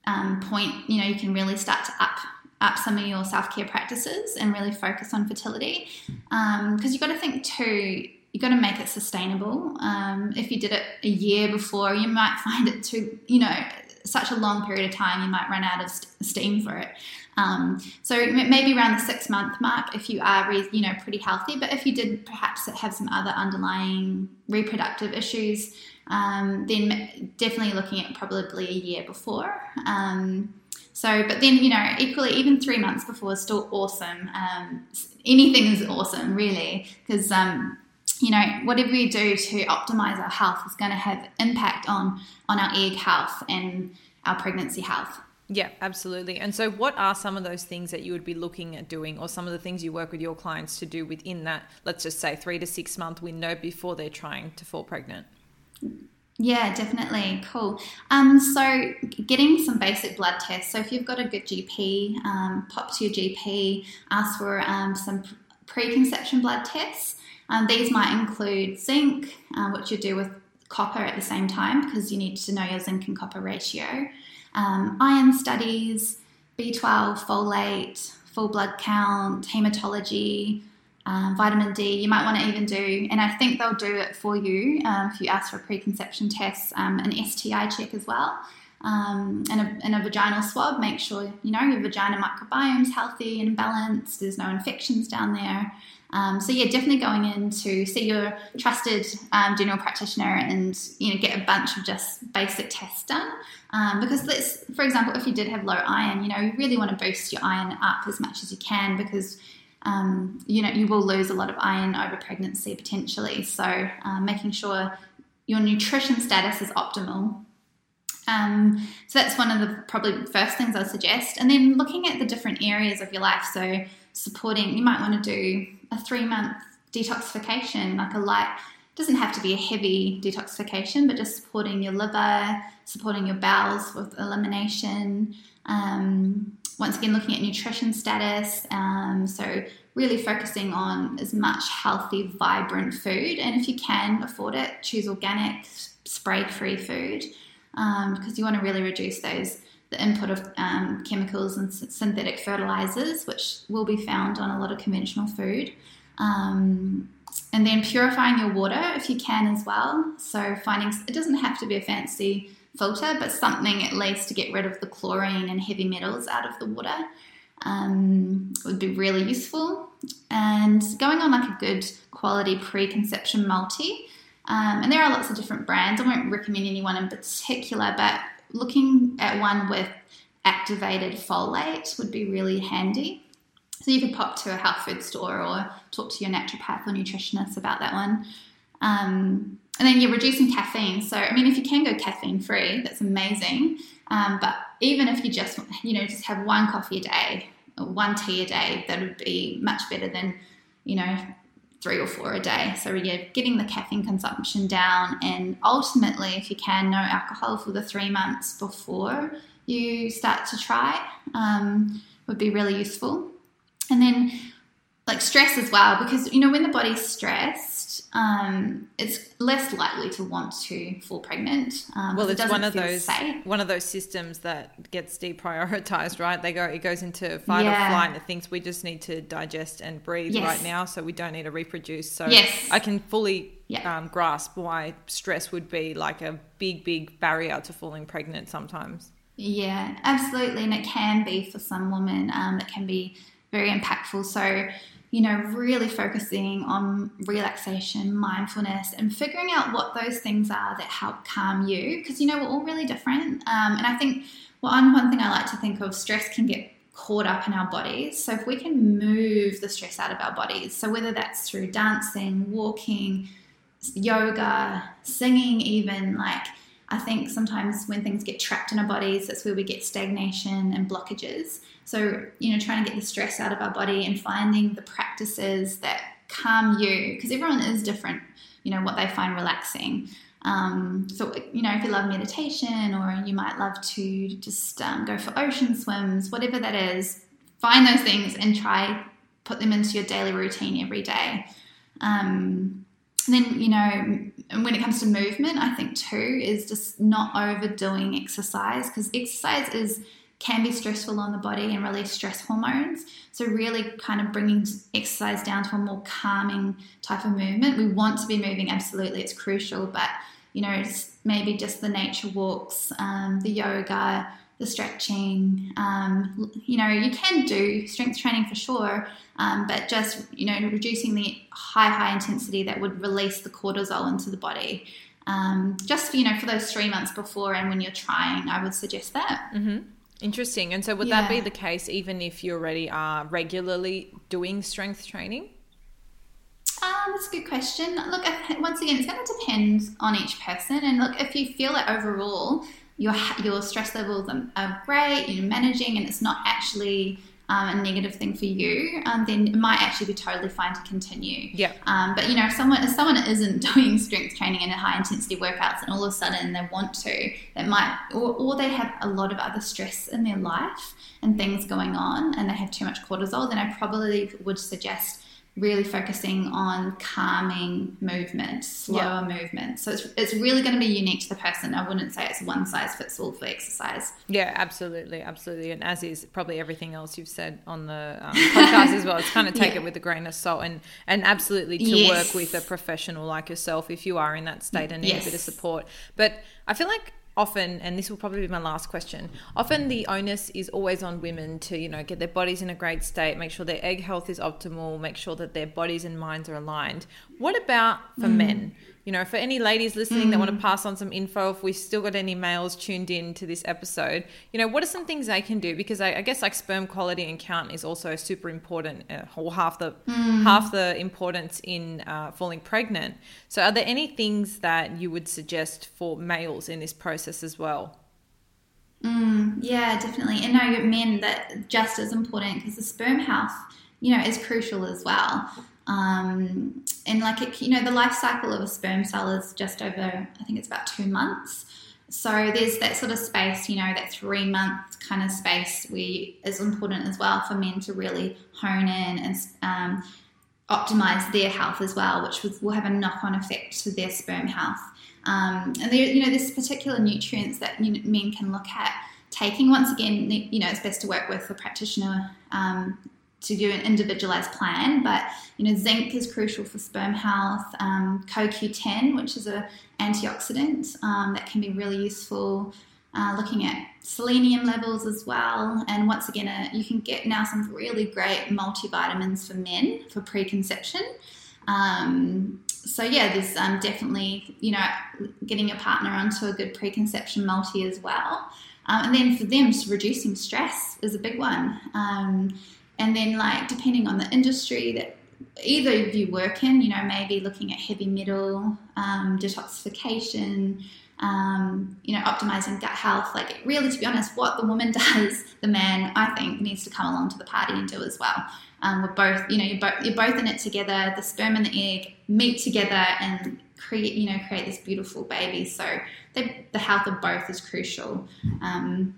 um, point. You know, you can really start to up up some of your self care practices and really focus on fertility. Because um, you've got to think too, you've got to make it sustainable. Um, if you did it a year before, you might [LAUGHS] find it too, you know, such a long period of time, you might run out of steam for it. Um, so maybe around the six month mark if you are, you know, pretty healthy. But if you did perhaps have some other underlying reproductive issues, um, then definitely looking at probably a year before. Um, so, but then you know, equally, even three months before is still awesome. Um, anything is awesome, really, because um, you know, whatever we do to optimize our health is going to have impact on on our egg health and our pregnancy health. Yeah, absolutely. And so, what are some of those things that you would be looking at doing, or some of the things you work with your clients to do within that, let's just say, three to six month window before they're trying to fall pregnant? Yeah, definitely. Cool. Um, so, getting some basic blood tests. So, if you've got a good GP, um, pop to your GP, ask for um, some preconception blood tests. Um, these might include zinc, uh, which you do with copper at the same time because you need to know your zinc and copper ratio um, iron studies, B12, folate, full blood count, hematology, um, vitamin D. You might want to even do, and I think they'll do it for you um, if you ask for preconception test, um, an STI check as well. Um, and, a, and a vaginal swab, make sure you know your vagina microbiome is healthy and balanced. There's no infections down there. Um, so yeah, definitely going in to see your trusted um, general practitioner and you know get a bunch of just basic tests done. Um, because let's, for example, if you did have low iron, you know you really want to boost your iron up as much as you can because um, you know you will lose a lot of iron over pregnancy potentially. So um, making sure your nutrition status is optimal. Um, so that's one of the probably first things I'd suggest. And then looking at the different areas of your life. So supporting, you might want to do a three month detoxification, like a light, doesn't have to be a heavy detoxification, but just supporting your liver, supporting your bowels with elimination. Um, once again, looking at nutrition status. Um, so, really focusing on as much healthy, vibrant food. And if you can afford it, choose organic, spray free food um, because you want to really reduce those the input of um, chemicals and synthetic fertilizers, which will be found on a lot of conventional food. Um, and then purifying your water if you can as well. So finding it doesn't have to be a fancy filter, but something at least to get rid of the chlorine and heavy metals out of the water um, would be really useful. And going on like a good quality preconception multi. Um, and there are lots of different brands. I won't recommend anyone in particular, but looking at one with activated folate would be really handy. So you could pop to a health food store or talk to your naturopath or nutritionist about that one. Um, and then you're reducing caffeine. So I mean, if you can go caffeine free, that's amazing. Um, but even if you just you know just have one coffee a day or one tea a day, that would be much better than you know three or four a day. So you're getting the caffeine consumption down, and ultimately, if you can, no alcohol for the three months before you start to try um, would be really useful. And then like stress as well, because you know when the body's stressed, um, it's less likely to want to fall pregnant. Um, well, it's it one of those safe. one of those systems that gets deprioritized, right? They go it goes into fight yeah. or flight, and it thinks we just need to digest and breathe yes. right now, so we don't need to reproduce. So yes. I can fully yeah. um, grasp why stress would be like a big, big barrier to falling pregnant sometimes. Yeah, absolutely, and it can be for some women. Um, it can be very impactful. So, you know, really focusing on relaxation, mindfulness, and figuring out what those things are that help calm you. Because, you know, we're all really different. Um, and I think one, one thing I like to think of stress can get caught up in our bodies. So, if we can move the stress out of our bodies, so whether that's through dancing, walking, yoga, singing, even like, I think sometimes when things get trapped in our bodies, that's where we get stagnation and blockages. So, you know, trying to get the stress out of our body and finding the practices that calm you, because everyone is different, you know, what they find relaxing. Um, so, you know, if you love meditation or you might love to just um, go for ocean swims, whatever that is, find those things and try put them into your daily routine every day. Um, then, you know, when it comes to movement, I think too is just not overdoing exercise because exercise is can be stressful on the body and release stress hormones. So, really kind of bringing exercise down to a more calming type of movement. We want to be moving, absolutely, it's crucial, but you know, it's maybe just the nature walks, um, the yoga, the stretching. Um, you know, you can do strength training for sure, um, but just you know, reducing the high, high intensity that would release the cortisol into the body. Um, just for, you know, for those three months before and when you're trying, I would suggest that. Mm-hmm. Interesting. And so, would yeah. that be the case even if you already are regularly doing strength training? Um, that's a good question. Look, once again, it's going to depend on each person. And look, if you feel that overall your your stress levels are great, you're managing, and it's not actually um, a negative thing for you, um, then it might actually be totally fine to continue. Yeah. Um, but you know, if someone if someone isn't [LAUGHS] doing strength training and high intensity workouts, and all of a sudden they want to, that might, or, or they have a lot of other stress in their life and things going on, and they have too much cortisol, then I probably would suggest really focusing on calming movement, slower yeah. movement. So it's, it's really going to be unique to the person. I wouldn't say it's one size fits all for exercise. Yeah, absolutely, absolutely. And as is probably everything else you've said on the um, podcast as well. It's kind of [LAUGHS] take yeah. it with a grain of salt and and absolutely to yes. work with a professional like yourself if you are in that state and need yes. a bit of support. But I feel like often and this will probably be my last question often the onus is always on women to you know get their bodies in a great state make sure their egg health is optimal make sure that their bodies and minds are aligned what about for mm. men you know, for any ladies listening mm. that want to pass on some info, if we've still got any males tuned in to this episode, you know, what are some things they can do? Because I, I guess like sperm quality and count is also super important, uh, or half the mm. half the importance in uh, falling pregnant. So, are there any things that you would suggest for males in this process as well? Mm, yeah, definitely. And no, men that just as important because the sperm health, you know, is crucial as well. Um, and like it, you know, the life cycle of a sperm cell is just over, I think it's about two months. So there's that sort of space, you know, that three month kind of space we is important as well for men to really hone in and um, optimize their health as well, which will have a knock on effect to their sperm health. Um, and there, you know, there's particular nutrients that men can look at taking. Once again, you know, it's best to work with a practitioner um, to do an individualized plan. But you know, zinc is crucial for sperm health. Um, CoQ10, which is a antioxidant um, that can be really useful. Uh, looking at selenium levels as well, and once again, uh, you can get now some really great multivitamins for men for preconception. Um, so yeah, there's um, definitely you know getting a partner onto a good preconception multi as well. Um, and then for them, reducing stress is a big one. Um, and then, like, depending on the industry that either of you work in, you know, maybe looking at heavy metal, um, detoxification, um, you know, optimizing gut health. Like, really, to be honest, what the woman [LAUGHS] does, the man, I think, needs to come along to the party and do as well. Um, we're both, you know, you're both you're both in it together. The sperm and the egg meet together and create, you know, create this beautiful baby. So the, the health of both is crucial. Um,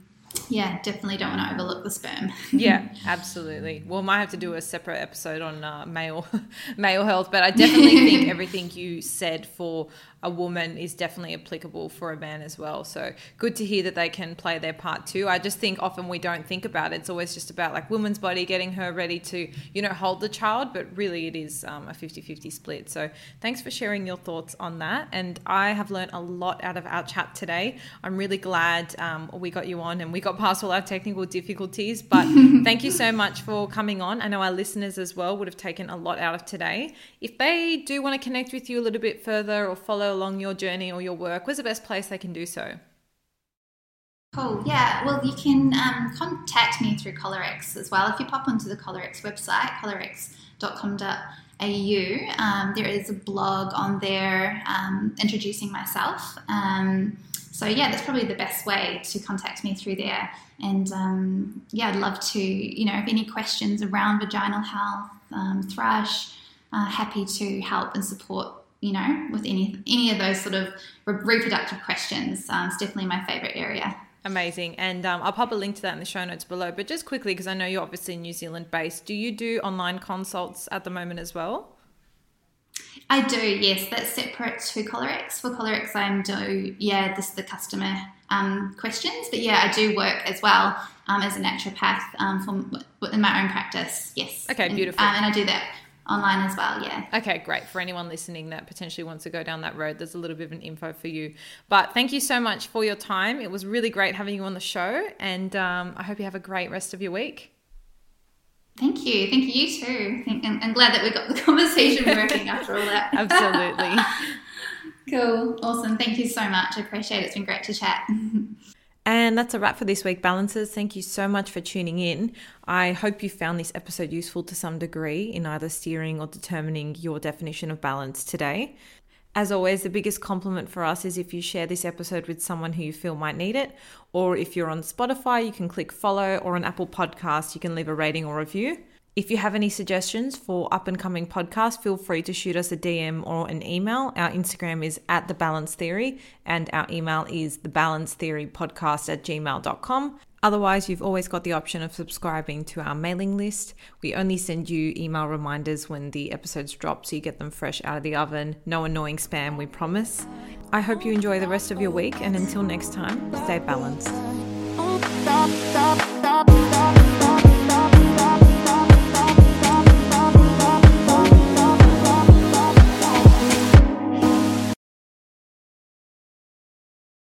yeah, definitely don't want to overlook the sperm. [LAUGHS] yeah, absolutely. Well, might have to do a separate episode on uh, male [LAUGHS] male health, but I definitely think [LAUGHS] everything you said for a woman is definitely applicable for a man as well. So good to hear that they can play their part too. I just think often we don't think about it. It's always just about like woman's body getting her ready to, you know, hold the child, but really it is um, a 50 50 split. So thanks for sharing your thoughts on that. And I have learned a lot out of our chat today. I'm really glad um, we got you on and we got past all our technical difficulties. But [LAUGHS] thank you so much for coming on. I know our listeners as well would have taken a lot out of today. If they do want to connect with you a little bit further or follow along your journey or your work, where's the best place they can do so? Cool. Yeah. Well, you can um, contact me through Kolorex as well. If you pop onto the Kolorex website, kolorex.com.au, um, there is a blog on there um, introducing myself. Um, so yeah, that's probably the best way to contact me through there. And um, yeah, I'd love to, you know, if any questions around vaginal health, um, thrush, uh, happy to help and support you know, with any any of those sort of reproductive questions. Um, it's definitely my favorite area. Amazing. And um, I'll pop a link to that in the show notes below. But just quickly, because I know you're obviously New Zealand based, do you do online consults at the moment as well? I do, yes. That's separate to Kolorex. For Kolorex, I'm do yeah, this is the customer um, questions, but yeah, I do work as well um, as a naturopath um, for in my own practice. Yes. Okay, beautiful. And, um, and I do that online as well. Yeah. Okay, great. For anyone listening that potentially wants to go down that road, there's a little bit of an info for you. But thank you so much for your time. It was really great having you on the show, and um, I hope you have a great rest of your week. Thank you. Thank you, you too. I'm, I'm glad that we got the [LAUGHS] conversation working after all that. [LAUGHS] Absolutely. [LAUGHS] cool. Awesome. Thank you so much. I appreciate it. It's been great to chat. And that's a wrap for this week, Balancers. Thank you so much for tuning in. I hope you found this episode useful to some degree in either steering or determining your definition of balance today. As always, the biggest compliment for us is if you share this episode with someone who you feel might need it. Or if you're on Spotify, you can click follow, or on Apple Podcasts, you can leave a rating or review. If you have any suggestions for up and coming podcasts, feel free to shoot us a DM or an email. Our Instagram is at the balance theory and our email is the balance theory podcast at gmail.com. Otherwise, you've always got the option of subscribing to our mailing list. We only send you email reminders when the episodes drop so you get them fresh out of the oven. No annoying spam, we promise. I hope you enjoy the rest of your week and until next time, stay balanced.